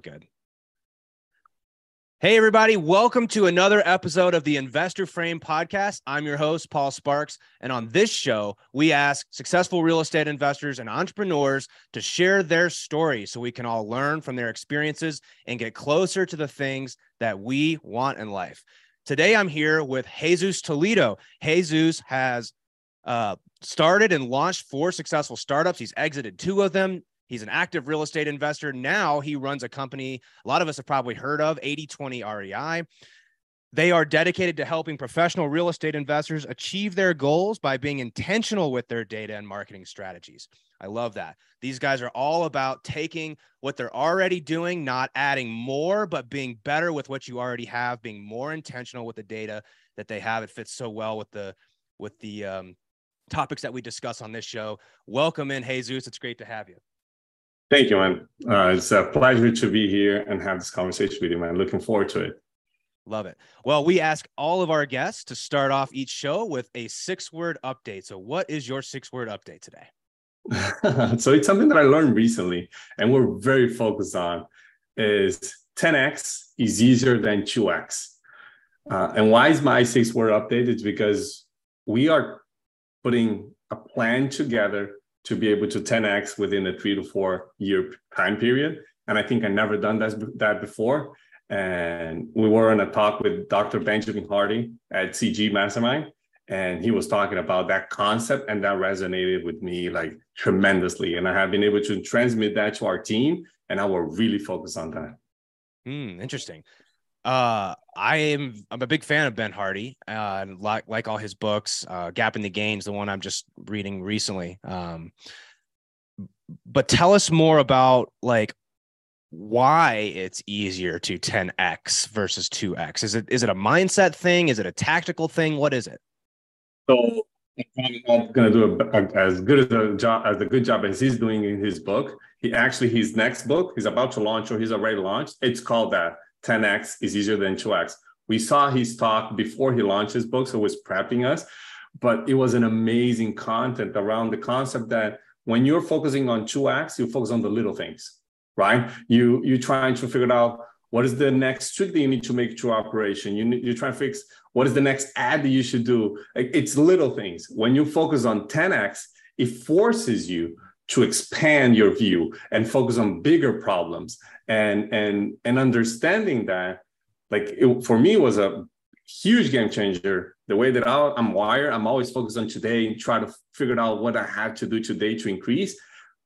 all good. Hey, everybody, welcome to another episode of the Investor Frame podcast. I'm your host, Paul Sparks. And on this show, we ask successful real estate investors and entrepreneurs to share their stories so we can all learn from their experiences and get closer to the things that we want in life. Today, I'm here with Jesus Toledo. Jesus has uh, started and launched four successful startups. He's exited two of them. He's an active real estate investor. Now he runs a company a lot of us have probably heard of, 8020 REI. They are dedicated to helping professional real estate investors achieve their goals by being intentional with their data and marketing strategies. I love that. These guys are all about taking what they're already doing, not adding more, but being better with what you already have, being more intentional with the data that they have. It fits so well with the with the um, topics that we discuss on this show. Welcome in, Jesus. It's great to have you. Thank you, man. Uh, it's a pleasure to be here and have this conversation with you, man. Looking forward to it. Love it. Well, we ask all of our guests to start off each show with a six word update. So, what is your six word update today? so, it's something that I learned recently and we're very focused on is 10x is easier than 2x. Uh, and why is my six word update? It's because we are putting a plan together to be able to 10x within a three to four year time period. And I think I never done that, that before. And we were in a talk with Dr. Benjamin Hardy at CG Mastermind. And he was talking about that concept, and that resonated with me like tremendously. And I have been able to transmit that to our team, and I will really focus on that. Hmm, interesting. Uh, I am I'm a big fan of Ben Hardy, uh, like like all his books. Uh, Gap and the Gains, the one I'm just reading recently. Um, but tell us more about like why it's easier to 10x versus 2x. Is it is it a mindset thing? Is it a tactical thing? What is it? So I'm going to do a, a, as good as a job as a good job as he's doing in his book. He actually his next book he's about to launch or he's already launched. It's called that 10x is easier than 2x. We saw his talk before he launched his book, so it was prepping us, but it was an amazing content around the concept that when you're focusing on 2x, you focus on the little things, right? You you're trying to figure out what is the next trick that you need to make to operation. You you're trying to fix what is the next ad that you should do. It's little things. When you focus on 10x, it forces you to expand your view and focus on bigger problems. And and and understanding that like it, for me was a huge game changer. The way that I, i'm wired i'm always focused on today and try to figure out what i have to do today to increase.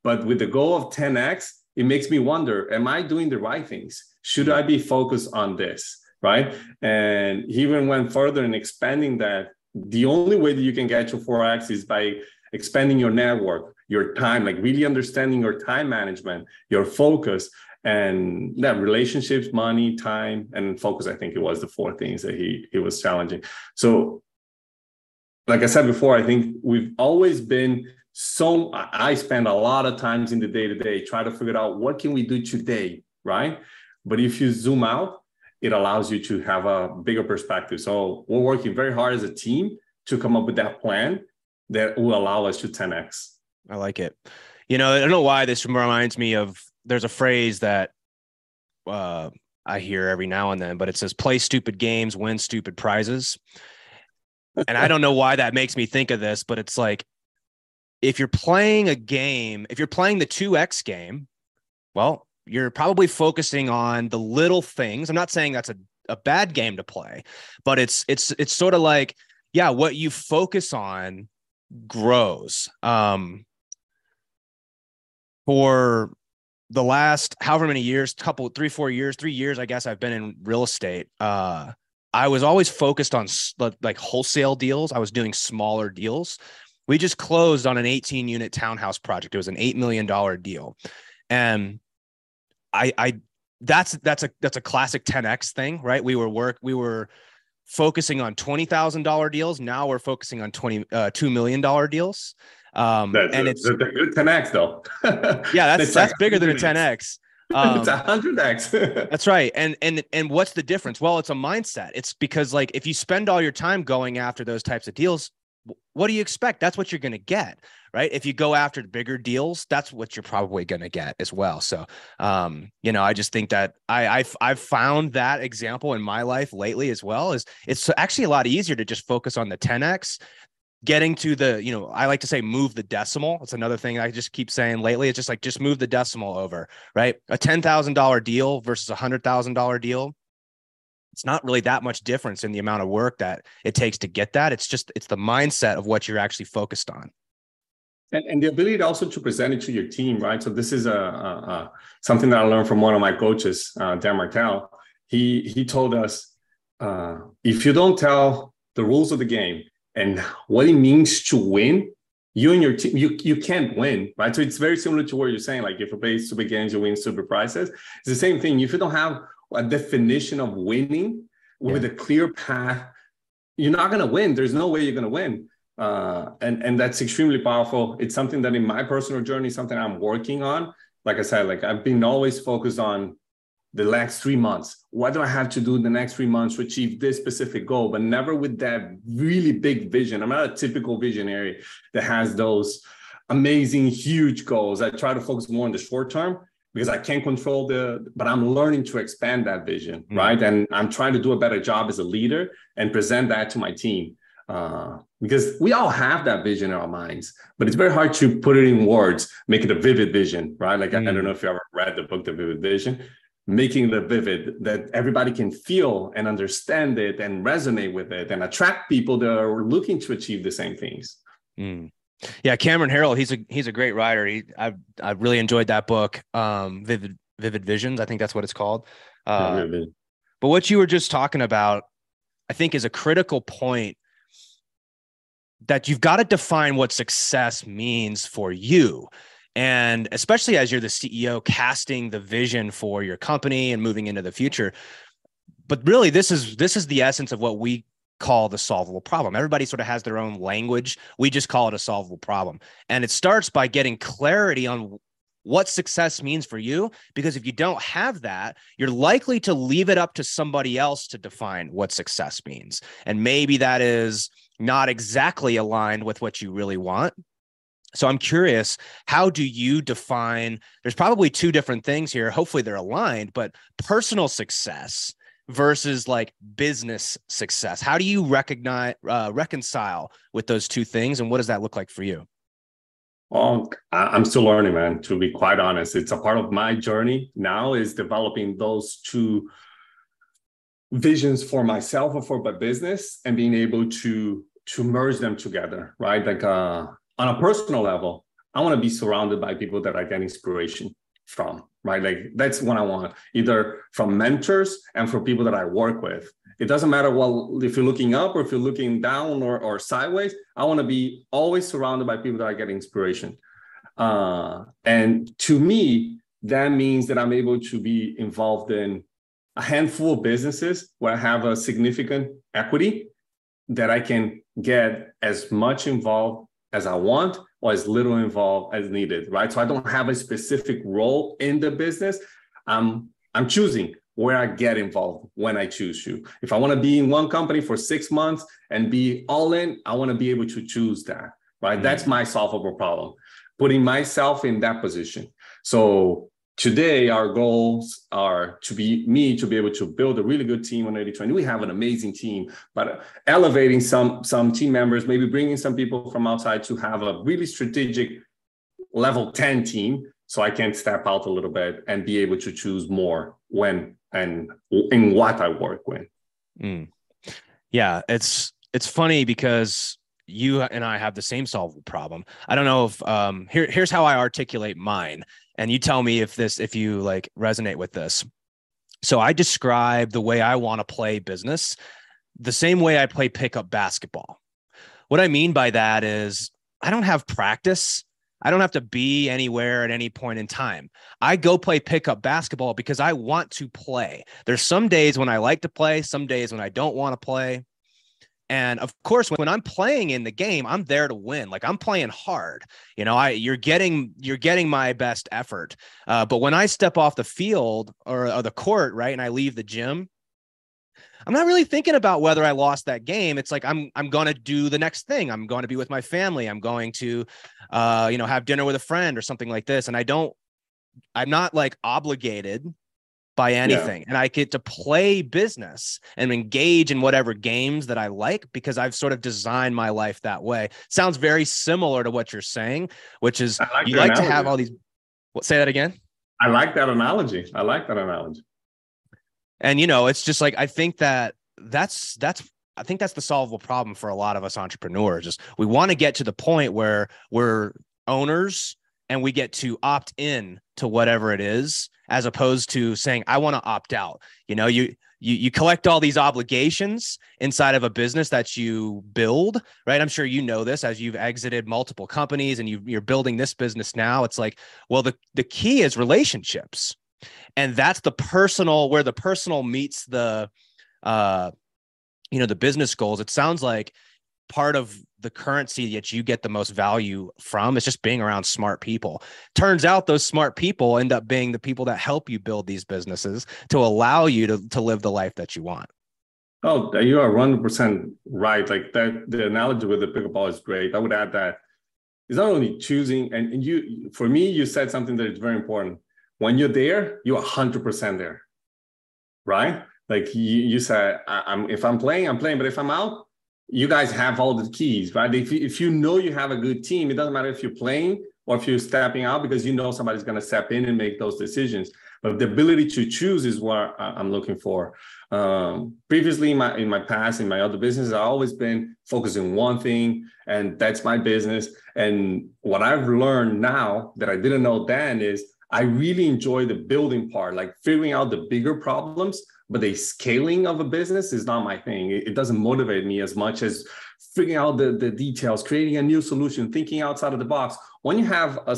But with the goal of 10x it makes me wonder am i doing the right things? Should i be focused on this right? And he even went further in expanding that. The only way that you can get to 4x is by expanding your network your time like really understanding your time management your focus and that relationships money time and focus i think it was the four things that he he was challenging. So like i said before i think we've always been so i spend a lot of times in the day to day try to figure out what can we do today right? But if you zoom out it allows you to have a bigger perspective. So we're working very hard as a team to come up with that plan that will allow us to 10x i like it you know i don't know why this reminds me of there's a phrase that uh, I hear every now and then, but it says play stupid games, win stupid prizes. and I don't know why that makes me think of this, but it's like if you're playing a game, if you're playing the 2x game, well, you're probably focusing on the little things. I'm not saying that's a, a bad game to play, but it's it's it's sort of like, yeah, what you focus on grows. Um for the last however many years, couple, three, four years, three years, I guess I've been in real estate. Uh, I was always focused on like wholesale deals. I was doing smaller deals. We just closed on an 18 unit townhouse project. It was an $8 million deal. And I, I, that's, that's a, that's a classic 10X thing, right? We were work, we were focusing on $20,000 deals. Now we're focusing on 20, uh, $2 million deals. Um, that's and it's a good 10x though. yeah, that's that's bigger than a 10x. Um, it's a hundred x. that's right. And and and what's the difference? Well, it's a mindset. It's because like if you spend all your time going after those types of deals, what do you expect? That's what you're going to get, right? If you go after the bigger deals, that's what you're probably going to get as well. So, um, you know, I just think that I, I've, I've found that example in my life lately as well. Is it's actually a lot easier to just focus on the 10x getting to the you know i like to say move the decimal it's another thing i just keep saying lately it's just like just move the decimal over right a $10000 deal versus a $100000 deal it's not really that much difference in the amount of work that it takes to get that. It's just it's the mindset of what you're actually focused on. And, and the ability also to present it to your team, right? So this is a, a, a something that I learned from one of my coaches, uh, Dan Martell. He he told us uh, if you don't tell the rules of the game and what it means to win, you and your team, you, you can't win, right? So it's very similar to what you're saying. Like if you play super games, you win super prizes. It's the same thing. If you don't have a definition of winning with yeah. a clear path, you're not going to win. There's no way you're going to win. Uh, and and that's extremely powerful. It's something that in my personal journey, something I'm working on. Like I said, like I've been always focused on the next three months. What do I have to do in the next three months to achieve this specific goal? But never with that really big vision. I'm not a typical visionary that has those amazing, huge goals. I try to focus more on the short term because I can't control the, but I'm learning to expand that vision, mm-hmm. right? And I'm trying to do a better job as a leader and present that to my team. Uh, because we all have that vision in our minds, but it's very hard to put it in words, make it a vivid vision, right? Like, mm-hmm. I, I, don't mm. know if you ever read the book, The Vivid Vision, making the vivid that everybody can feel and understand it and resonate with it and attract people that are looking to achieve the same things. Mm. Yeah, Cameron Herold, he's a he's a great writer. He I I really enjoyed that book, um, Vivid Vivid Visions. I think that's what it's called. Uh, yeah, but what you were just talking about, I think, is a critical point that you've got to define what success means for you. And especially as you're the CEO casting the vision for your company and moving into the future. But really, this is this is the essence of what we call the solvable problem. Everybody sort of has their own language. We just call it a solvable problem. And it starts by getting clarity on what success means for you. Because if you don't have that, you're likely to leave it up to somebody else to define what success means. And maybe that is not exactly aligned with what you really want. So I'm curious, how do you define? There's probably two different things here. Hopefully they're aligned, but personal success versus like business success how do you recognize uh, reconcile with those two things and what does that look like for you well i'm still learning man to be quite honest it's a part of my journey now is developing those two visions for myself or for my business and being able to to merge them together right like uh on a personal level i want to be surrounded by people that i get inspiration from right? Like that's what I want, either from mentors and for people that I work with. It doesn't matter what if you're looking up or if you're looking down or, or sideways. I want to be always surrounded by people that I get inspiration. Uh, and to me, that means that I'm able to be involved in a handful of businesses where I have a significant equity that I can get as much involved as I want or as little involved as needed, right? So I don't have a specific role in the business. I'm I'm choosing where I get involved when I choose to. If I want to be in one company for six months and be all in, I want to be able to choose that, right? Mm-hmm. That's my solvable problem, putting myself in that position. So today our goals are to be me to be able to build a really good team on 8020 we have an amazing team but elevating some some team members maybe bringing some people from outside to have a really strategic level 10 team so i can step out a little bit and be able to choose more when and in what i work with mm. yeah it's it's funny because you and I have the same solvable problem. I don't know if um here here's how I articulate mine and you tell me if this if you like resonate with this. So I describe the way I want to play business the same way I play pickup basketball. What I mean by that is I don't have practice. I don't have to be anywhere at any point in time. I go play pickup basketball because I want to play. There's some days when I like to play, some days when I don't want to play. And of course, when I'm playing in the game, I'm there to win. Like I'm playing hard. You know, I you're getting you're getting my best effort. Uh, but when I step off the field or, or the court, right, and I leave the gym, I'm not really thinking about whether I lost that game. It's like I'm I'm going to do the next thing. I'm going to be with my family. I'm going to uh you know have dinner with a friend or something like this and I don't I'm not like obligated by anything yeah. and I get to play business and engage in whatever games that I like because I've sort of designed my life that way. Sounds very similar to what you're saying, which is like you like analogy. to have all these what say that again? I like that analogy. I like that analogy. And you know, it's just like I think that that's that's I think that's the solvable problem for a lot of us entrepreneurs. Is we want to get to the point where we're owners and we get to opt in to whatever it is as opposed to saying i want to opt out. You know you you you collect all these obligations inside of a business that you build right? I'm sure you know this as you've exited multiple companies and you, you're building this business now it's like well the the key is relationships. And that's the personal where the personal meets the uh you know the business goals. It sounds like part of the currency that you get the most value from is just being around smart people. Turns out those smart people end up being the people that help you build these businesses to allow you to, to live the life that you want. Oh, you are 100% right. Like that, the analogy with the pickleball is great. I would add that it's not only choosing, and, and you, for me, you said something that is very important. When you're there, you're 100% there, right? Like you, you said, I, I'm if I'm playing, I'm playing, but if I'm out, you guys have all the keys, right? If you, if you know you have a good team, it doesn't matter if you're playing or if you're stepping out because you know somebody's going to step in and make those decisions. But the ability to choose is what I'm looking for. Um, previously, in my in my past, in my other business, I've always been focusing one thing, and that's my business. And what I've learned now that I didn't know then is I really enjoy the building part, like figuring out the bigger problems but the scaling of a business is not my thing. It, doesn't motivate me as much as figuring out the, the details, creating a new solution, thinking outside of the box. When you have a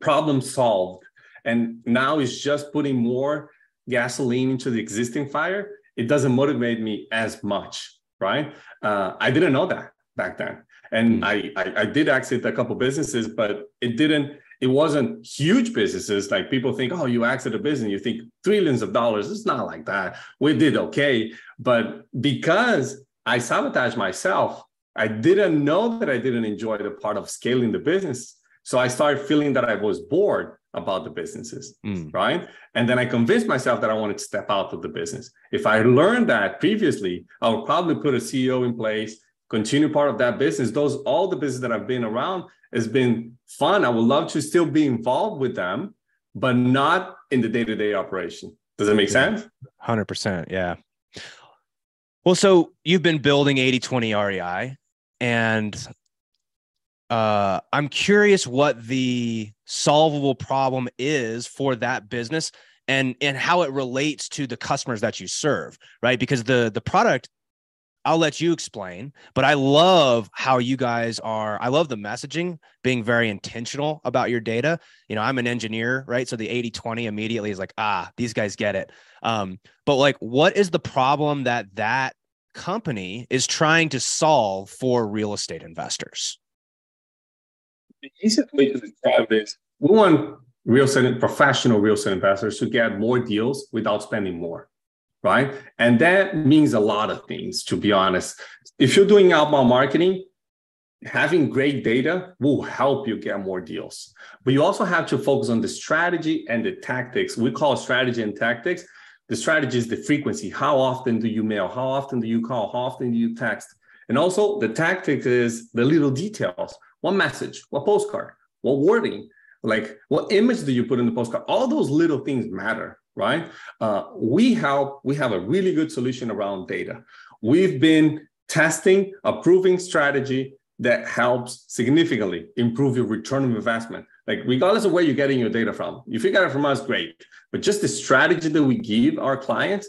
problem solved, and now it's just putting more gasoline into the existing fire, it doesn't motivate me as much, right? Uh, I didn't know that back then. And mm. I, I, I did exit a couple businesses, but it didn't it wasn't huge businesses. Like people think oh you exit a business you think trillions of dollars. It's not like that. We did okay. But because i sabotaged myself i didn't know that i didn't enjoy the part of scaling the business. So i started feeling that i was bored about the businesses mm. right? And then i convinced myself that i wanted to step out of the business. If i learned that previously i would probably put a ceo in place continue part of that business those all the business that i've been around has been fun. I would love to still be involved with them, but not in the day to day operation. Does that make sense? 100%. Yeah. Well, so you've been building 80 20 REI, and uh, I'm curious what the solvable problem is for that business and and how it relates to the customers that you serve right because the the product I'll let you explain, but I love how you guys are. I love the messaging being very intentional about your data. You know, I'm an engineer, right? So the 80 20 immediately is like, ah, these guys get it. Um, but like, what is the problem that that company is trying to solve for real estate investors? The to describe this we want real estate professional real estate investors to get more deals without spending more right? And that means a lot of things, to be honest. If you're doing outbound marketing, having great data will help you get more deals. But you also have to focus on the strategy and the tactics. We call strategy and tactics. The strategy is the frequency. How often do you mail? How often do you call? How often do you text? And also the tactics is the little details. What message? What postcard? What wording? Like what image do you put in the postcard? All those little things matter right? Uh, we help, we have a really good solution around data. We've been testing a proving strategy that helps significantly improve your return on investment. Like regardless of where you're getting your data from, if you get it from us, great. But just the strategy that we give our clients,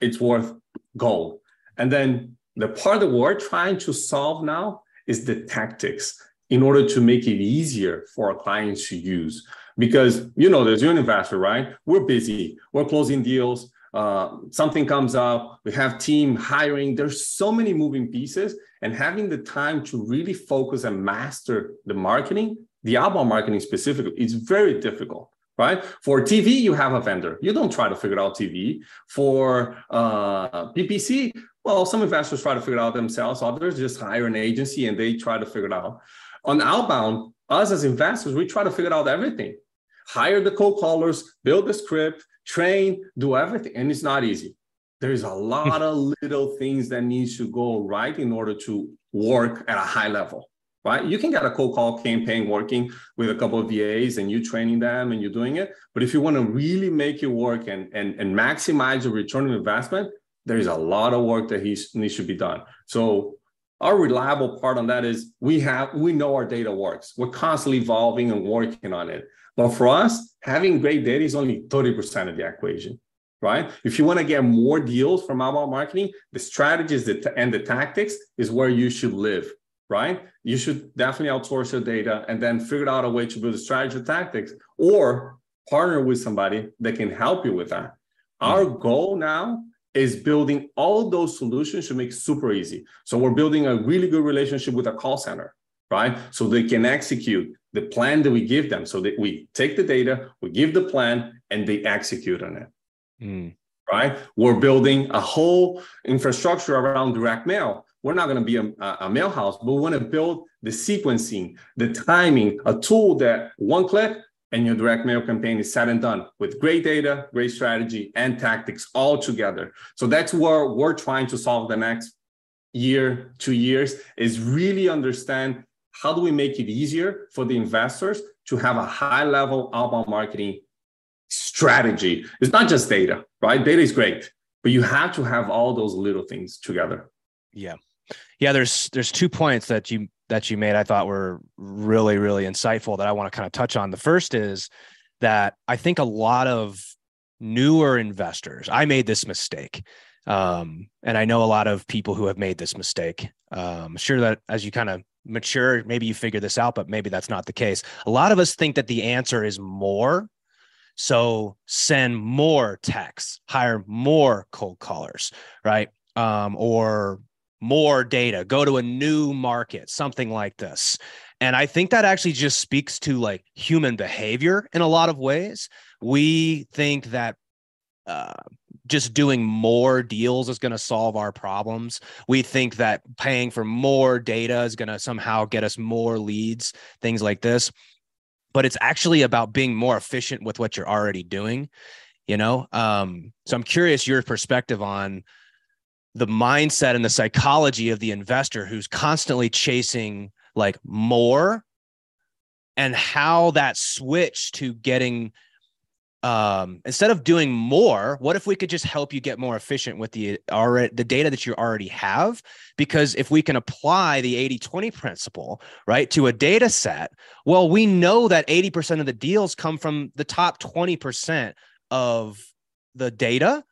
it's worth gold. And then the part that we're trying to solve now is the tactics in order to make it easier for our clients to use because you know there's your investor right we're busy we're closing deals uh, something comes up we have team hiring there's so many moving pieces and having the time to really focus and master the marketing the outbound marketing specifically is very difficult right? For TV, you have a vendor. You don't try to figure out TV. For uh, PPC, well, some investors try to figure it out themselves. Others just hire an agency and they try to figure it out. On outbound, us as investors, we try to figure out everything. Hire the cold callers, build the script, train, do everything, and it's not easy. There's a lot of little things that needs to go right in order to work at a high level right? You can get a cold call campaign working with a couple of VAs and you training them and you're doing it. But if you want to really make it work and, and, and maximize your return on investment, there's a lot of work that needs to be done. So our reliable part on that is we have we know our data works. We're constantly evolving and working on it. But for us, having great data is only 30% of the equation, right? If you want to get more deals from outbound marketing, the strategies and the tactics is where you should live right? You should definitely outsource your data and then figure out a way to build a strategy tactics or partner with somebody that can help you with that. Our goal now is building all those solutions to make super easy. So we're building a really good relationship with a call center, right? So they can execute the plan that we give them. So that we take the data, we give the plan, and they execute on it. Mm. Right? We're building a whole infrastructure around direct mail we're not going to be a, a mail house, but we want to build the sequencing, the timing, a tool that one click and your direct mail campaign is set and done with great data, great strategy, and tactics all together. So that's where we're trying to solve the next year, two years, is really understand how do we make it easier for the investors to have a high level outbound marketing strategy. It's not just data, right? Data is great, but you have to have all those little things together. Yeah yeah there's there's two points that you that you made i thought were really really insightful that i want to kind of touch on. The first is that i think a lot of newer investors i made this mistake um, and i know a lot of people who have made this mistake. Um, I'm sure that as you kind of mature maybe you figure this out but maybe that's not the case. A lot of us think that the answer is more so send more texts hire more cold callers right? Um, or more data, go to a new market, something like this. And I think that actually just speaks to like human behavior in a lot of ways. We think that uh, just doing more deals is going to solve our problems. We think that paying for more data is going to somehow get us more leads, things like this. But it's actually about being more efficient with what you're already doing, you know? Um, so I'm curious your perspective on the mindset and the psychology of the investor who's constantly chasing like more and how that switch to getting um instead of doing more what if we could just help you get more efficient with the already the data that you already have? Because if we can apply the 80 20 principle right to a data set well we know that 80% of the deals come from the top 20% of the data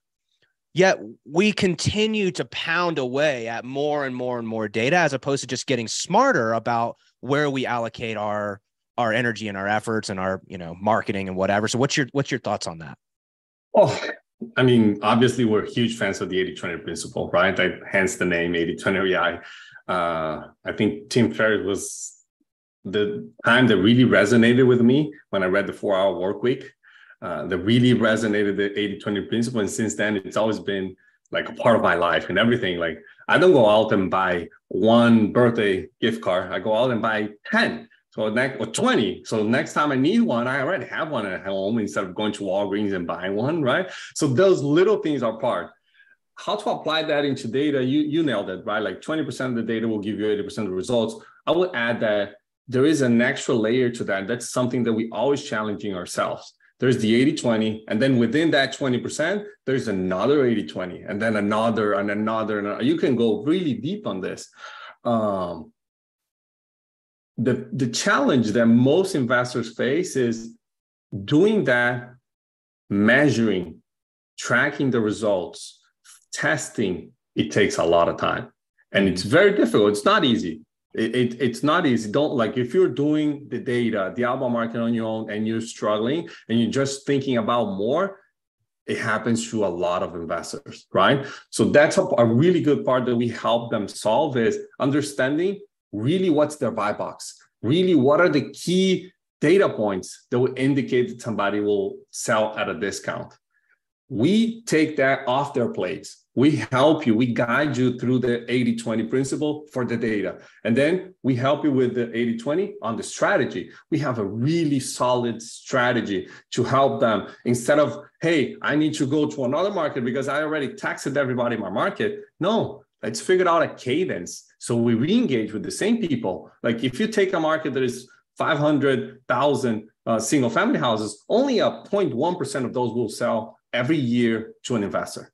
Yet we continue to pound away at more and more and more data as opposed to just getting smarter about where we allocate our our energy and our efforts and our you know marketing and whatever. So what's your what's your thoughts on that? Oh, I mean, obviously we're huge fans of the 80-20 principle, right? Hence the name 80-20 REI. Uh, I think Tim Ferriss was the time that really resonated with me when I read the four hour work week uh, that really resonated the 80-20 principle. And since then, it's always been like a part of my life and everything. Like I don't go out and buy one birthday gift card. I go out and buy 10. So next or 20. So next time I need one, I already have one at home instead of going to Walgreens and buying one, right? So those little things are part. How to apply that into data, you you nailed it, right? Like 20% of the data will give you 80% of the results. I would add that there is an extra layer to that. That's something that we always challenging ourselves there's the 80 20 and then within that 20% there's another 80 20 and then another and another and you can go really deep on this. Um, the the challenge that most investors face is doing that measuring tracking the results testing it takes a lot of time. And it's very difficult. It's not easy it, it, it's not easy. Don't like if you're doing the data, the outbound market on your own, and you're struggling and you're just thinking about more. It happens to a lot of investors, right? So that's a, a really good part that we help them solve is understanding really what's their buy box, really what are the key data points that will indicate that somebody will sell at a discount. We take that off their plates. We help you, we guide you through the 80 20 principle for the data. And then we help you with the 80 20 on the strategy. We have a really solid strategy to help them instead of, hey, I need to go to another market because I already taxed everybody in my market. No, let's figure out a cadence. So we re-engage with the same people. Like if you take a market that is 500,000 uh, single family houses, only a 0.1% of those will sell every year to an investor,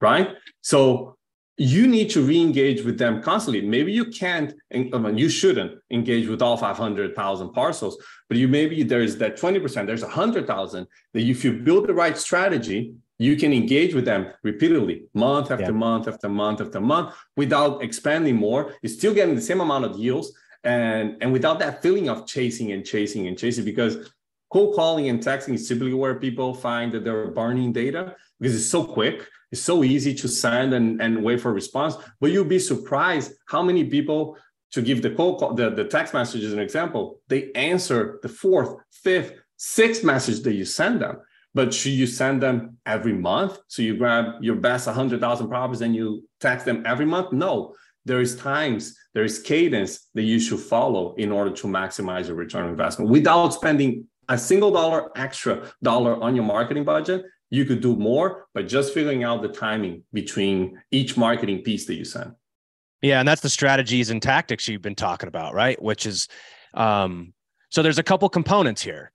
right? So you need to re-engage with them constantly. Maybe you can't, I mean, you shouldn't engage with all 500,000 parcels, but you maybe there's that 20%, there's 100,000 that if you build the right strategy, you can engage with them repeatedly, month after yeah. month after month after month, without expanding more. You're still getting the same amount of yields and and without that feeling of chasing and chasing and chasing. Because cold calling and texting is typically where people find that they're burning data because it's so quick, it's so easy to send and, and wait for a response. But you'll be surprised how many people to give the cold call, the, the text message as an example, they answer the fourth, fifth, sixth message that you send them but should you send them every month? So you grab your best 100,000 properties and you text them every month? No, there is times, there is cadence that you should follow in order to maximize your return on investment without spending a single dollar extra dollar on your marketing budget. You could do more by just figuring out the timing between each marketing piece that you send. Yeah, and that's the strategies and tactics you've been talking about, right? Which is um so there's a couple components here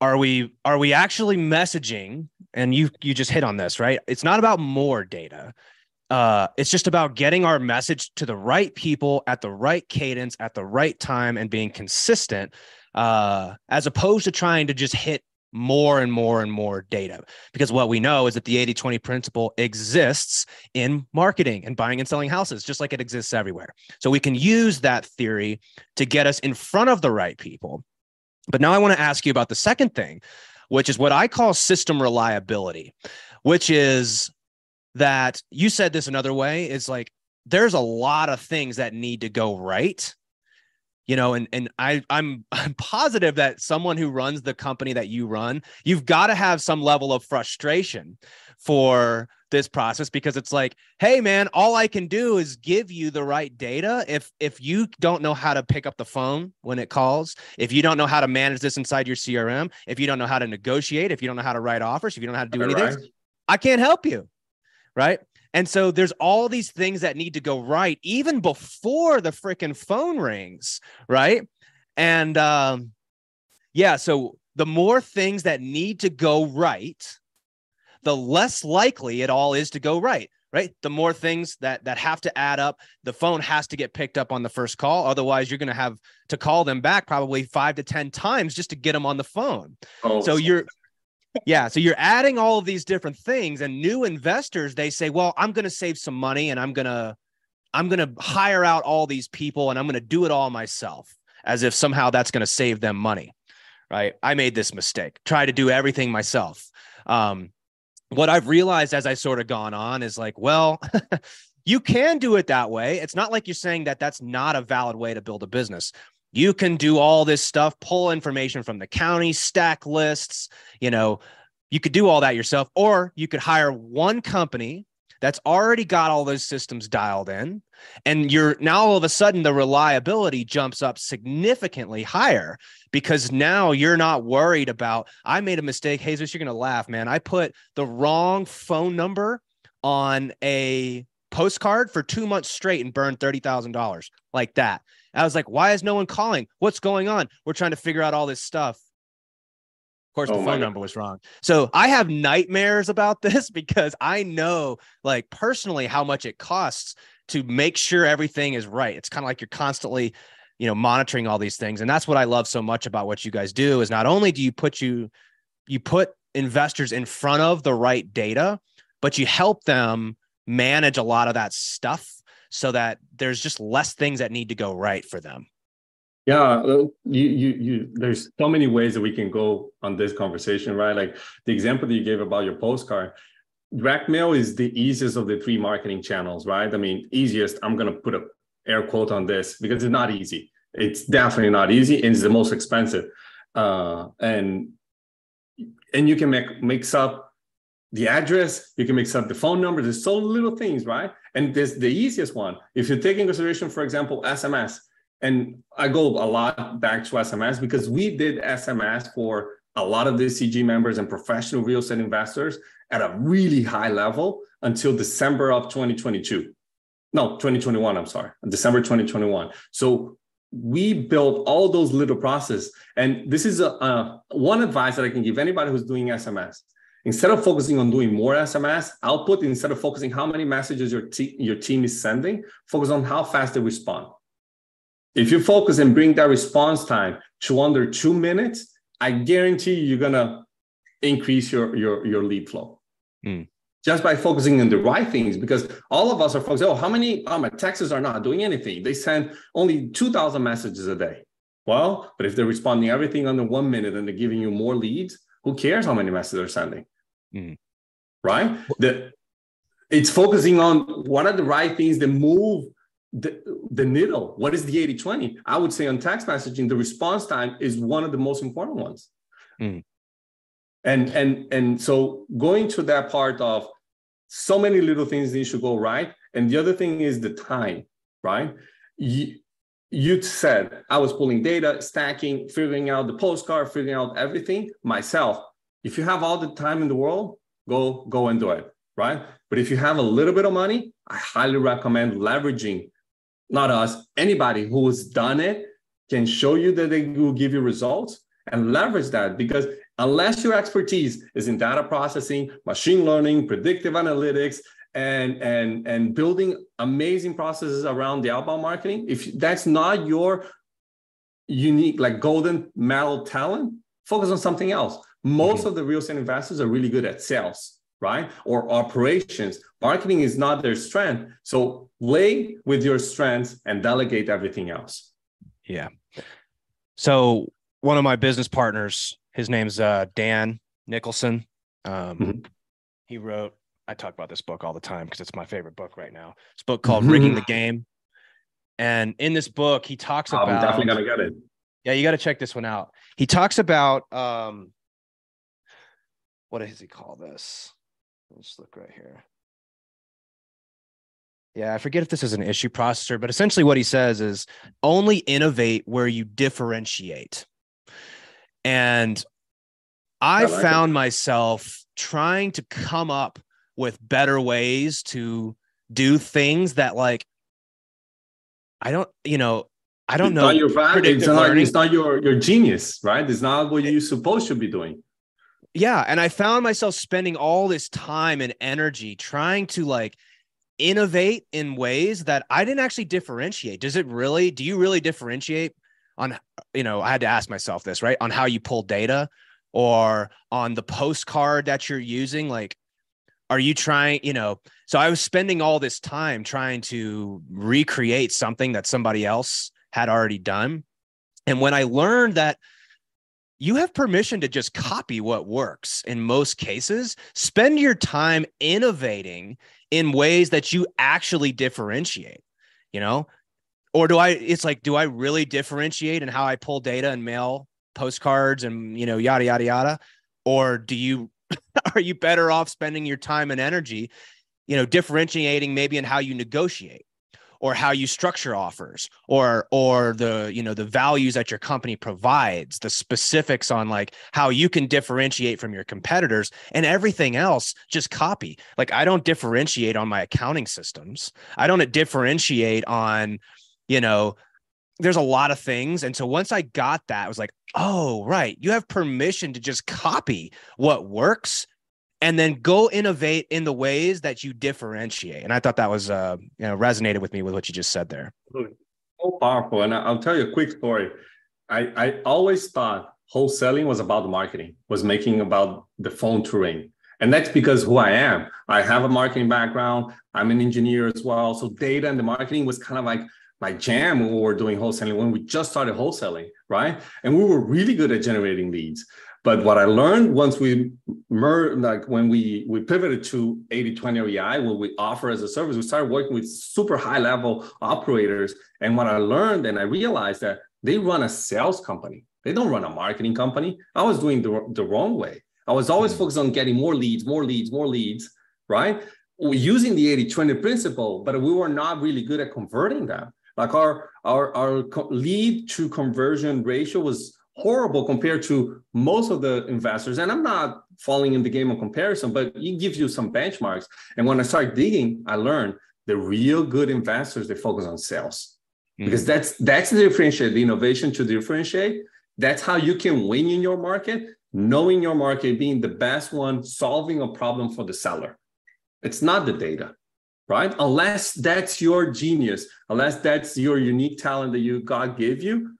are we are we actually messaging and you you just hit on this right it's not about more data uh it's just about getting our message to the right people at the right cadence at the right time and being consistent uh as opposed to trying to just hit more and more and more data. Because what we know is that the 80-20 principle exists in marketing and buying and selling houses just like it exists everywhere. So we can use that theory to get us in front of the right people. But now I want to ask you about the second thing, which is what I call system reliability, which is that you said this another way is like there's a lot of things that need to go right you know and and i i'm i'm positive that someone who runs the company that you run you've got to have some level of frustration for this process because it's like hey man all i can do is give you the right data. If if you don't know how to pick up the phone when it calls if you don't know how to manage this inside your crm if you don't know how to negotiate if you don't know how to write offers if you don't know how to do anything right. i can't help you. Right and so there's all these things that need to go right even before the freaking phone rings right? And um yeah so the more things that need to go right the less likely it all is to go right right? The more things that that have to add up. The phone has to get picked up on the first call. Otherwise you're going to have to call them back probably 5 to 10 times just to get them on the phone. Oh, so you're yeah so you're adding all of these different things and new investors they say well i'm going to save some money and i'm to i'm to hire out all these people and i'm to do it all myself as if somehow that's going to save them money right i made this mistake try to do everything myself um, what I've realized as I sort of gone on is like, well, you can do it that way. It's not like you're saying that that's not a valid way to build a business. You can do all this stuff, pull information from the county, stack lists, you know, you could do all that yourself, or you could hire one company that's already got all those systems dialed in and you're now all of a sudden the reliability jumps up significantly higher because now you're not worried about i made a mistake jesus you're going to laugh man. I put the wrong phone number on a postcard for two months straight and burned $30000 like that i was like why is no one calling what's going on we're trying to figure out all this stuff Of course, oh the phone number was wrong. So I have nightmares about this because I know, like, personally, how much it costs to make sure everything is right. It's kind of like you're constantly, you know, monitoring all these things. And that's what I love so much about what you guys do is not only do you put you, you put investors in front of the right data, but you help them manage a lot of that stuff so that there's just less things that need to go right for them. Yeah, you, you, you, there's so many ways that we can go on this conversation, right? Like the example that you gave about your postcard, direct mail is the easiest of the three marketing channels, right? I mean, easiest, I'm going to put a air quote on this because it's not easy. It's definitely not easy, and it's the most expensive. Uh, and and you can make mix up the address, you can mix up the phone number. There's so little things, right? And there's the easiest one. If you take in consideration, for example, SMS, and I go a lot back to SMS because we did SMS for a lot of the CG members and professional real estate investors at a really high level until December of 2022. No, 2021, I'm sorry, December 2021. So we built all those little processes. And this is a, a, one advice that I can give anybody who's doing SMS. Instead of focusing on doing more SMS output, instead of focusing how many messages your, te- your team is sending, focus on how fast they respond. If you focus and bring that response time to under two minutes, I guarantee you, you're gonna increase your your your lead flow. Mm. Just by focusing on the right things, because all of us are focused. Oh, how many? Oh, my taxes are not doing anything. They send only two thousand messages a day. Well, but if they're responding everything under one minute and they're giving you more leads, who cares how many messages they're sending? Mm. Right? The, it's focusing on what are the right things that move the, the needle. What is the 80 20? I would say on text messaging, the response time is one of the most important ones. Mm. And, and, and so going to that part of so many little things need to go right. And the other thing is the time, right? You, you said I was pulling data, stacking, figuring out the postcard, figuring out everything myself. If you have all the time in the world, go go and do it, right? But if you have a little bit of money, I highly recommend leveraging not us, anybody who has done it can show you that they will give you results and leverage that because unless your expertise is in data processing, machine learning, predictive analytics, and and and building amazing processes around the outbound marketing, if that's not your unique like golden metal talent, focus on something else. Most mm-hmm. of the real estate investors are really good at sales right? Or operations. Marketing is not their strength. So lay with your strengths and delegate everything else. Yeah. So one of my business partners, his name's uh, Dan Nicholson. Um, mm-hmm. He wrote, I talk about this book all the time because it's my favorite book right now. It's a book called mm-hmm. Rigging the Game. And in this book, he talks about. I'm definitely going to get it. Yeah, you got to check this one out. He talks about um, what does he call this? Let's look right here. Yeah, I forget if this is an issue processor, but essentially what he says is only innovate where you differentiate. And I, I like found it. myself trying to come up with better ways to do things that like I don't, you know, I don't it's know. Not your value. It's not, it's not your your genius, right? It's not what you're supposed to be doing yeah and i found myself spending all this time and energy trying to like innovate in ways that i didn't actually differentiate does it really do you really differentiate on you know i had to ask myself this right on how you pull data or on the postcard that you're using like are you trying you know so i was spending all this time trying to recreate something that somebody else had already done and when i learned that you have permission to just copy what works in most cases. Spend your time innovating in ways that you actually differentiate, you know? Or do I, it's like, do I really differentiate in how I pull data and mail postcards and, you know, yada, yada, yada? Or do you, are you better off spending your time and energy, you know, differentiating maybe in how you negotiate? or how you structure offers or or the you know the values that your company provides the specifics on like how you can differentiate from your competitors and everything else just copy like i don't differentiate on my accounting systems i don't differentiate on you know there's a lot of things and so once i got that i was like oh right you have permission to just copy what works and then go innovate in the ways that you differentiate. And I thought that was, uh, you know, resonated with me with what you just said there. So powerful. And I'll tell you a quick story. I, I always thought wholesaling was about marketing, was making about the phone to ring. And that's because who I am. I have a marketing background. I'm an engineer as well. So data and the marketing was kind of like my jam when we were doing wholesaling, when we just started wholesaling, right? And we were really good at generating leads. But what I learned once we merged, like when we we pivoted to 80-20 REI, what we offer as a service, we started working with super high level operators. And what I learned and I realized that they run a sales company. They don't run a marketing company. I was doing the, the wrong way. I was always mm-hmm. focused on getting more leads, more leads, more leads, right? We Using the 80-20 principle, but we were not really good at converting them. Like our our our lead to conversion ratio was horrible compared to most of the investors. And I'm not falling in the game of comparison, but it gives you some benchmarks. And when I start digging, I learned the real good investors they focus on sales mm-hmm. because that's that's the differentiate, the innovation to differentiate. That's how you can win in your market, knowing your market, being the best one, solving a problem for the seller. It's not the data, right? Unless that's your genius, unless that's your unique talent that you God gave you,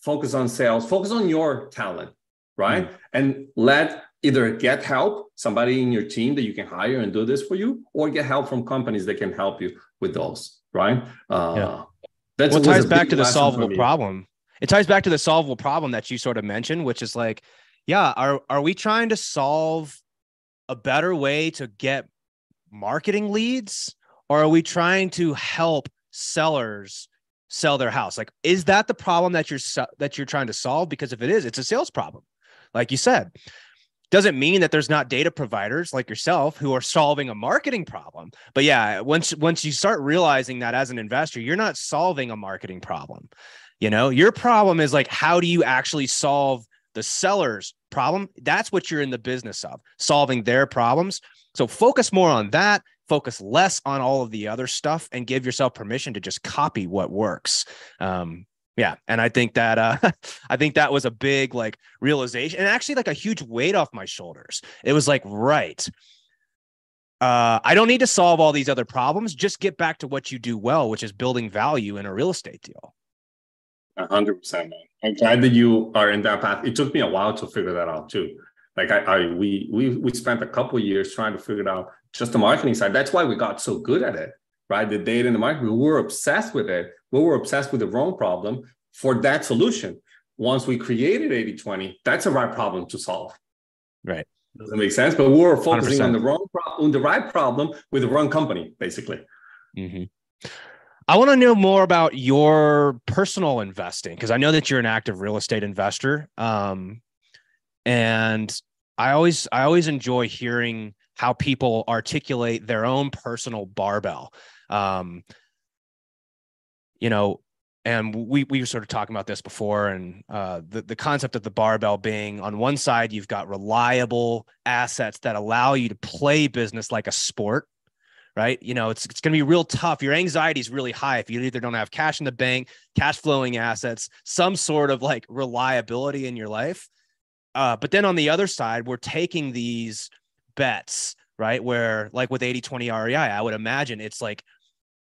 focus on sales, focus on your talent, right? Mm. And let either get help, somebody in your team that you can hire and do this for you, or get help from companies that can help you with those, right? Uh, yeah. That's well, ties back to the solvable problem. It ties back to the solvable problem that you sort of mentioned, which is like, yeah, are are we trying to solve a better way to get marketing leads, or are we trying to help sellers sell their house? Like is that the problem that you're that you're trying to solve? Because if it is it's a sales problem. Like you said doesn't mean that there's not data providers like yourself who are solving a marketing problem. But yeah once once you start realizing that as an investor you're not solving a marketing problem. You know your problem is like how do you actually solve the seller's problem? That's what you're in the business of solving their problems so focus more on that focus less on all of the other stuff and give yourself permission to just copy what works. Um, yeah and i think that uh i think that was a big like realization and actually like a huge weight off my shoulders. It was like right uh i don't need to solve all these other problems. Just get back to what you do well which is building value in a real estate deal. A hundred percent man. I'm glad that you are in that path. It took me a while to figure that out too like I, I we we we spent a couple years trying to figure out just the marketing side. That's why we got so good at it, right? The data and the marketing, we were obsessed with it. We were obsessed with the wrong problem for that solution. Once we created 80-20, that's the right problem to solve. Right. Doesn't make sense, but we were focusing 100%. on the wrong problem, on the right problem with the wrong company, basically. Mm-hmm. I want to know more about your personal investing because I know that you're an active real estate investor. Um, and I always I always enjoy hearing how people articulate their own personal barbell. Um, you know, and we we were sort of talking about this before, and uh, the the concept of the barbell being on one side you've got reliable assets that allow you to play business like a sport, right? You know, it's it's going to be real tough. Your anxiety is really high if you either don't have cash in the bank, cash flowing assets, some sort of like reliability in your life. Uh, but then on the other side, we're taking these bets, right? Where like with 80 20 REI, I would imagine it's like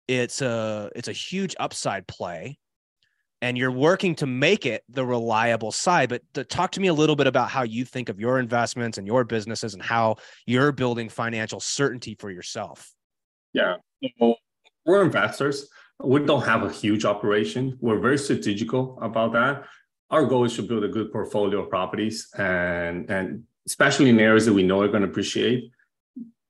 it's a it's a huge upside play and you're working to make it the reliable side. But to talk to me a little bit about how you think of your investments and your businesses and how you're building financial certainty for yourself. Yeah. We're investors. We don't have a huge operation. We're very strategical about that our goal is to build a good portfolio of properties and and especially in areas that we know are going to appreciate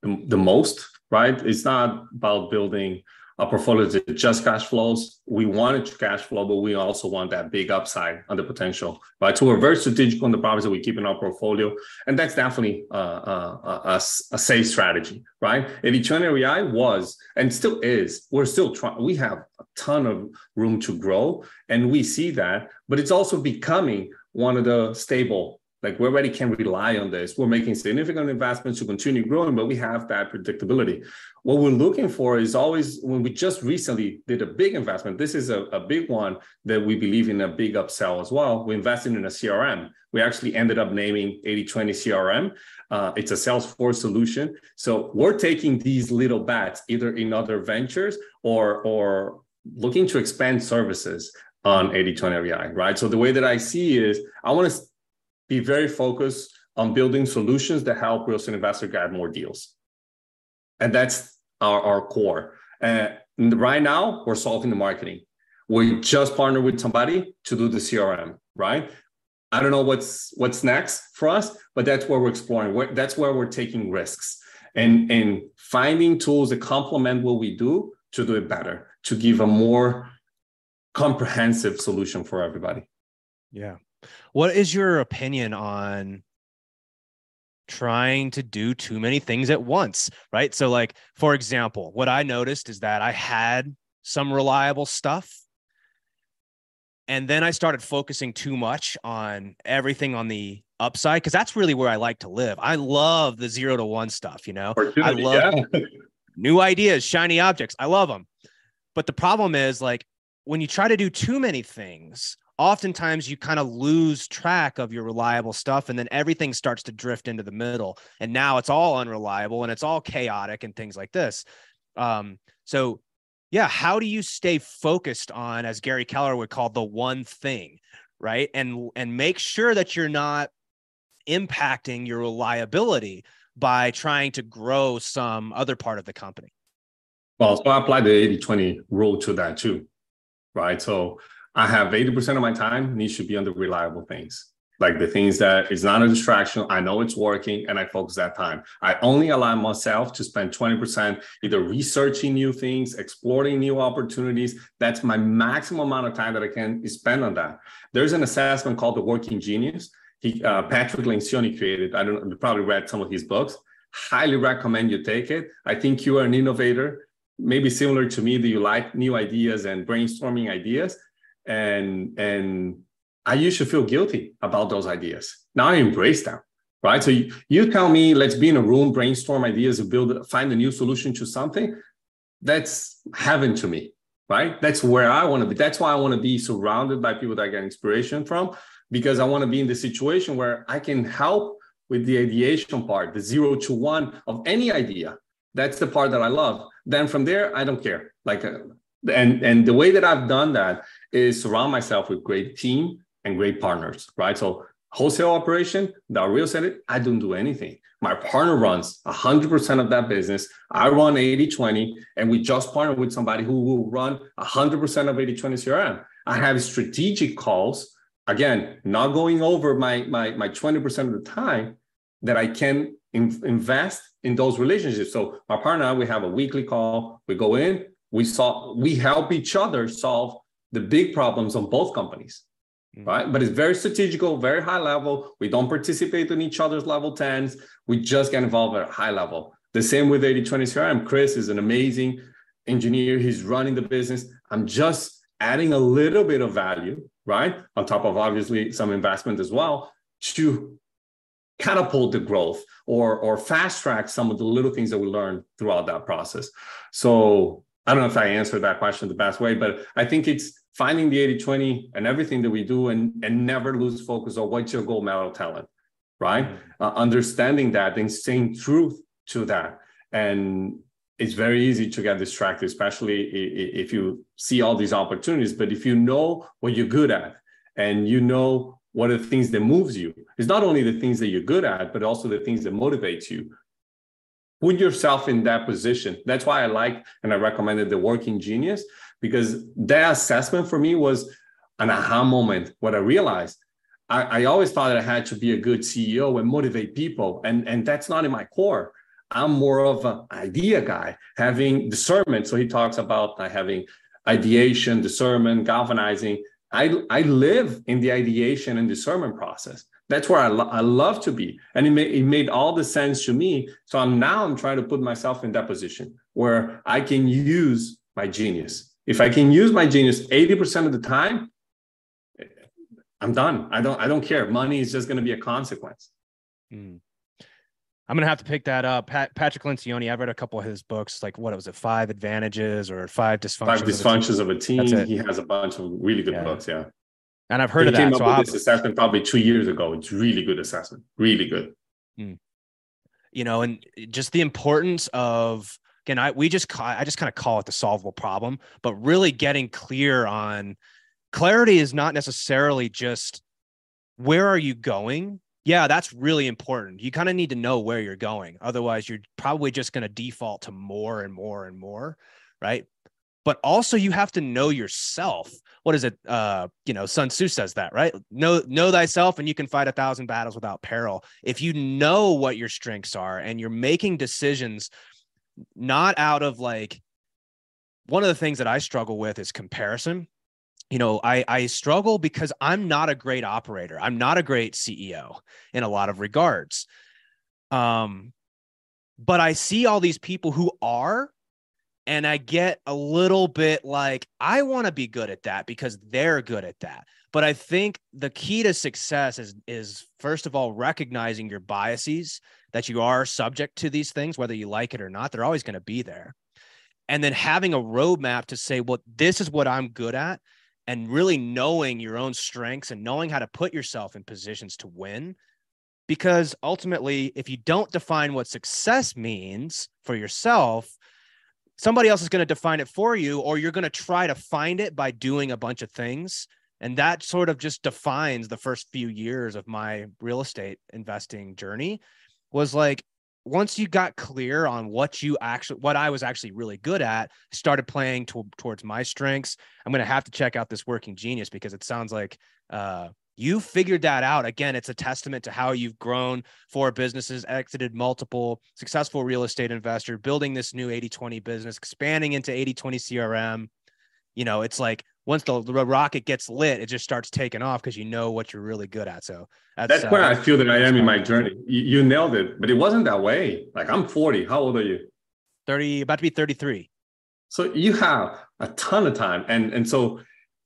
the, the most right? It's not about building a portfolio that just cash flows we wanted to cash flow but we also want that big upside on the potential right so we're very strategic on the properties that we keep in our portfolio and that's definitely uh, uh, a, a, safe strategy right 80 REI was and still is we're still trying we have a ton of room to grow. And we see that, but it's also becoming one of the stable, like we already can rely on this. We're making significant investments to continue growing, but we have that predictability. What we're looking for is always when we just recently did a big investment, this is a, a big one that we believe in a big upsell as well. We invested in a CRM. We actually ended up naming 8020 CRM. Uh, it's a Salesforce solution. So we're taking these little bets either in other ventures or or looking to expand services on 80-20 REI, right? So the way that I see is I want to be very focused on building solutions that help real estate investors get more deals. And that's our, our core. And right now, we're solving the marketing. We just partnered with somebody to do the CRM, right? I don't know what's what's next for us, but that's where we're exploring. That's where we're taking risks and and finding tools that complement what we do to do it better, to give a more comprehensive solution for everybody. Yeah. What is your opinion on trying to do too many things at once, right? So, like, for example, what I noticed is that I had some reliable stuff. And then I started focusing too much on everything on the upside because that's really where I like to live. I love the zero to one stuff, you know, I love yeah. new ideas, shiny objects. I love them. But the problem is, like, when you try to do too many things, oftentimes you kind of lose track of your reliable stuff and then everything starts to drift into the middle and now it's all unreliable and it's all chaotic and things like this. Um, so yeah how do you stay focused on as gary keller would call the one thing right? And and make sure that you're not impacting your reliability by trying to grow some other part of the company. Well so i apply the 80-20 rule to that too right? So I have 80% of my time needs to be on the reliable things, like the things that is not a distraction. I know it's working and I focus that time. I only allow myself to spend 20% either researching new things, exploring new opportunities. That's my maximum amount of time that I can spend on that. There's an assessment called the Working Genius. He, uh, Patrick Lencioni created. I don't know, you probably read some of his books. Highly recommend you take it. I think you are an innovator, maybe similar to me, that you like new ideas and brainstorming ideas and and I used to feel guilty about those ideas. Now I embrace them, right? So you, you tell me, let's be in a room, brainstorm ideas, and build, find a new solution to something. That's heaven to me, right? That's where I want to be. That's why I want to be surrounded by people that I get inspiration from, because I want to be in the situation where I can help with the ideation part, the zero to one of any idea. That's the part that I love. Then from there, I don't care. Like, uh, and and the way that I've done that is surround myself with great team and great partners, right? So wholesale operation, the real estate, I don't do anything. My partner runs 100% of that business. I run 80 20, and we just partnered with somebody who will run 100% of 80 20 CRM. I have strategic calls, again, not going over my, my, my 20% of the time that I can in, invest in those relationships. So, my partner we have a weekly call. We go in, we solve, we help each other solve the big problems on both companies mm. right? But it's very strategical very high level. We don't participate in each other's level 10s we just get involved at a high level. The same with 8020 crm chris is an amazing engineer. He's running the business. I'm just adding a little bit of value right? On top of obviously some investment as well to catapult the growth or or fast track some of the little things that we learn throughout that process. So I don't know if I answered that question the best way, but I think it's finding the 80 20 and everything that we do and, and never lose focus on what's your gold medal talent, right? Mm-hmm. Uh, understanding that and staying truth to that. And it's very easy to get distracted, especially if you see all these opportunities. But if you know what you're good at and you know what are the things that moves you, it's not only the things that you're good at, but also the things that motivate you put yourself in that position. That's why I like and I recommended the working genius because that assessment for me was an aha moment. What I realized, I, I always thought that I had to be a good CEO and motivate people, and and that's not in my core. I'm more of an idea guy, having discernment. So he talks about uh, having ideation, discernment, galvanizing. I, I live in the ideation and discernment process. That's where I, lo- I love to be. And it, ma- it made all the sense to me. So I'm now I'm trying to put myself in that position where I can use my genius. If I can use my genius 80% of the time, I'm done. I don't I don't care. Money is just going to be a consequence. Mm. I'm gonna have to pick that up. Pat, Patrick Lencioni. I've read a couple of his books. Like what was it? Five advantages or five dysfunctions. Five dysfunctions of a team. Of a team. He has a bunch of really good yeah. books. Yeah and I've heard they of that. Came up so with this assessment probably two years ago. It's really good assessment, really good. Mm. You know, and just the importance of again, I we just I just kind of call it the solvable problem, but really getting clear on clarity is not necessarily just where are you going. Yeah, that's really important. You kind of need to know where you're going. Otherwise, you're probably just going to default to more and more and more, right? But also you have to know yourself. What is it? Uh, you know, Sun Tzu says that, right? Know know thyself, and you can fight a thousand battles without peril. If you know what your strengths are and you're making decisions not out of like one of the things that I struggle with is comparison. You know, I I struggle because I'm not a great operator. I'm not a great CEO in a lot of regards. Um, but I see all these people who are and I get a little bit like, I want to be good at that because they're good at that. But I think the key to success is, is first of all, recognizing your biases that you are subject to these things, whether you like it or not, they're always going to be there. And then having a roadmap to say, well, this is what I'm good at. And really knowing your own strengths and knowing how to put yourself in positions to win. Because ultimately, if you don't define what success means for yourself, somebody else is going to define it for you or you're going to try to find it by doing a bunch of things. And that sort of just defines the first few years of my real estate investing journey was like once you got clear on what you actually what i was actually really good at started playing to, towards my strengths i'm going to have to check out this working genius because it sounds like uh, you figured that out. Again it's a testament to how you've grown four businesses exited multiple successful real estate investor building this new 80-20 business expanding into 80-20 crm you know it's like once the, the rocket gets lit it just starts taking off because you know what you're really good at. So that's, that's uh, where i feel that i am in my journey. You, you nailed it but it wasn't that way. Like i'm 40 how old are you? 30 about to be 33 so you have a ton of time. And and so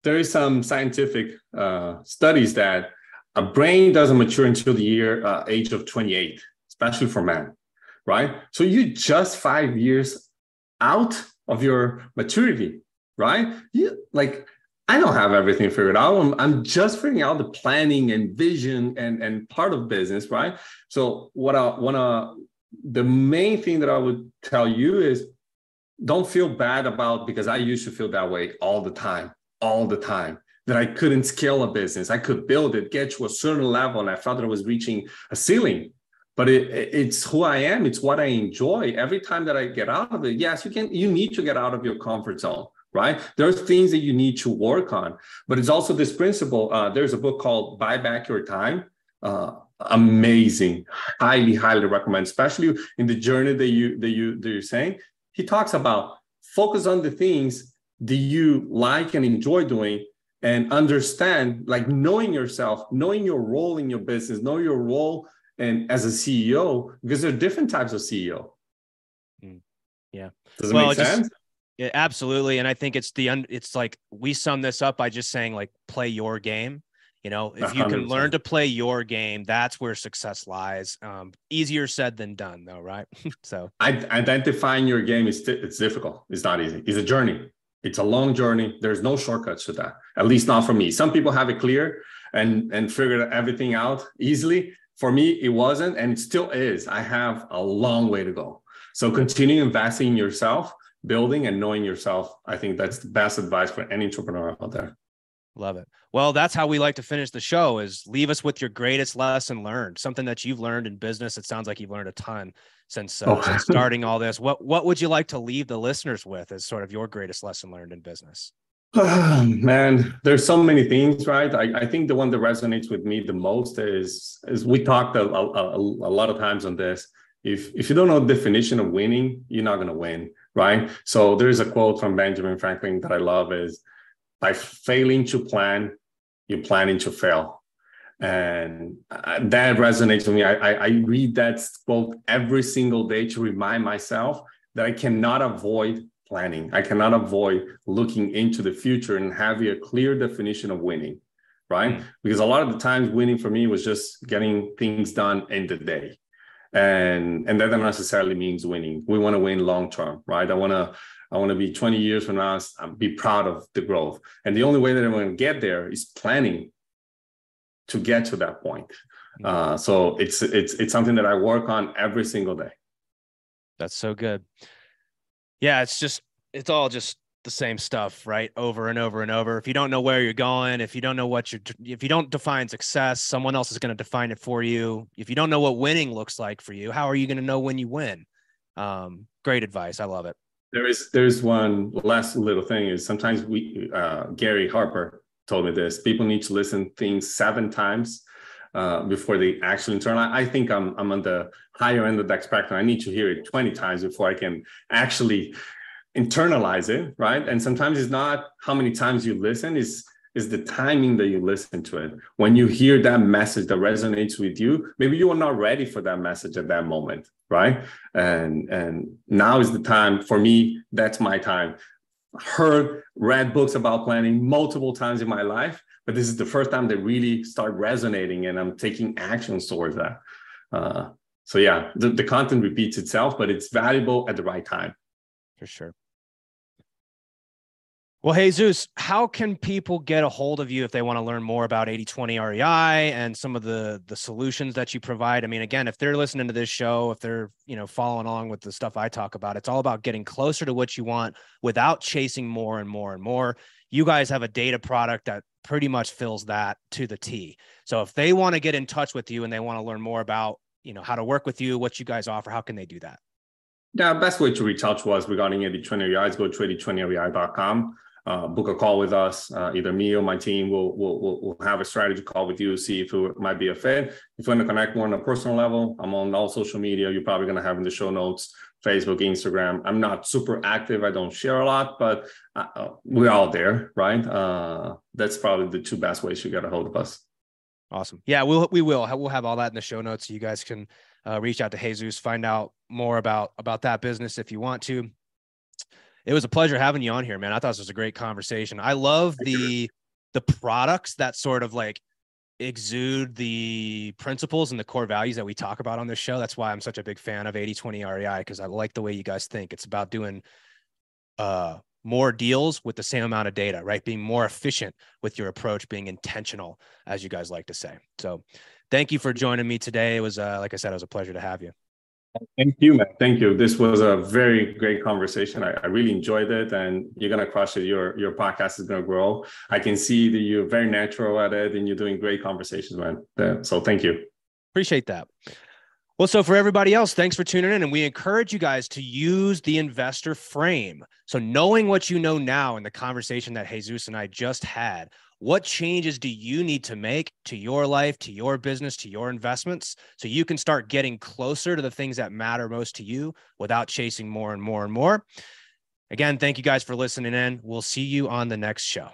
there is some scientific uh, studies that a brain doesn't mature until the year uh, age of 28, especially for men, right? So you just five years out of your maturity, right? You like I don't have everything figured out. I'm, I'm just figuring out the planning and vision and and part of business, right? So what I want to the main thing that I would tell you is don't feel bad about because I used to feel that way all the time all the time that I couldn't scale a business. I could build it, get to a certain level, and I felt that I was reaching a ceiling. But it, it's who I am. It's what I enjoy. Every time that I get out of it, yes, you can. You need to get out of your comfort zone, right? There's things that you need to work on, but it's also this principle. Uh, there's a book called "Buy Back Your Time." Uh, amazing, highly, highly recommend, especially in the journey that you that you that you're saying. He talks about focus on the things do you like and enjoy doing? And understand like knowing yourself knowing your role in your business know your role and as a ceo because there are different types of ceo mm. yeah. Does it well, make sense? Just, yeah, absolutely. And i think it's the un, it's like we sum this up by just saying like play your game. You know if you can 100%. learn to play your game that's where success lies. Um, easier said than done though right? So identifying your game is it's difficult. It's not easy. It's a journey it's a long journey. There's no shortcuts to that, at least not for me. Some people have it clear and and figured everything out easily. For me, it wasn't, and it still is. I have a long way to go. So continue investing in yourself, building and knowing yourself. I think that's the best advice for any entrepreneur out there. Love it. Well, that's how we like to finish the show is leave us with your greatest lesson learned, something that you've learned in business. It sounds like you've learned a ton since, uh, oh. since starting all this. What what would you like to leave the listeners with as sort of your greatest lesson learned in business? Oh, man, there's so many things, right? I, I think the one that resonates with me the most is is we talked a, a, a lot of times on this. If if you don't know the definition of winning, you're not gonna win, right? So there's a quote from Benjamin Franklin that I love is by failing to plan, you're planning to fail and uh, that resonates with me. I, I, I read that quote every single day to remind myself that I cannot avoid planning. I cannot avoid looking into the future and having a clear definition of winning, right? Mm-hmm. Because a lot of the times, winning for me was just getting things done in the day, and and that doesn't necessarily means winning. We want to win long term, right? I want to. I want to be 20 years from now, be proud of the growth. And the only way that I'm going to get there is planning to get to that point. Mm-hmm. Uh, so it's it's it's something that I work on every single day. That's so good. Yeah, it's just it's all just the same stuff, right? Over and over and over. If you don't know where you're going, if you don't know what you're, if you don't define success, someone else is going to define it for you. If you don't know what winning looks like for you, how are you going to know when you win? Um, great advice. I love it. There is there's one last little thing is sometimes we uh, Gary Harper told me this. People need to listen things seven times uh, before they actually internalize. I think I'm I'm on the higher end of that spectrum. I need to hear it 20 times before I can actually internalize it, right? And sometimes it's not how many times you listen, is is the timing that you listen to it. When you hear that message that resonates with you, maybe you are not ready for that message at that moment, right? And and now is the time for me. That's my time. Heard, read books about planning multiple times in my life, but this is the first time they really start resonating, and I'm taking actions towards that. Uh, so yeah, the, the content repeats itself, but it's valuable at the right time. For sure. Well, Jesus, how can people get a hold of you if they want to learn more about 80/20 REI and some of the the solutions that you provide? I mean, again, if they're listening to this show, if they're, you know, following along with the stuff I talk about, it's all about getting closer to what you want without chasing more and more and more. You guys have a data product that pretty much fills that to the T. So if they want to get in touch with you and they want to learn more about, you know, how to work with you, what you guys offer, how can they do that? Yeah, best way to reach out to us regarding 80/20 REI is go to 8020rei.com uh, book a call with us. Uh, either me or my team will will will have a strategy call with you, see if it might be a fit. If you want to connect more on a personal level, I'm on all social media. You're probably going to have in the show notes Facebook, Instagram. I'm not super active. I don't share a lot, but uh, uh we're all there, right? Uh, that's probably the two best ways you get a hold of us. Awesome. Yeah, we'll we will we'll have all that in the show notes. So you guys can uh, reach out to Jesus, find out more about about that business if you want to it was a pleasure having you on here, man. I thought this was a great conversation. I love the the products that sort of like exude the principles and the core values that we talk about on this show. That's why I'm such a big fan of 80/20 REI because I like the way you guys think. It's about doing uh more deals with the same amount of data, right? Being more efficient with your approach, being intentional, as you guys like to say. So, thank you for joining me today. It was, uh, like I said, it was a pleasure to have you. Thank you, man. Thank you. This was a very great conversation. I, I, really enjoyed it, and you're gonna crush it. Your your podcast is gonna grow. I can see that you're very natural at it, and you're doing great conversations, man. Uh, so thank you. Appreciate that. Well, so for everybody else, thanks for tuning in. And we encourage you guys to use the investor frame. So, knowing what you know now in the conversation that Jesus and I just had, what changes do you need to make to your life, to your business, to your investments so you can start getting closer to the things that matter most to you without chasing more and more and more? Again, thank you guys for listening in. We'll see you on the next show.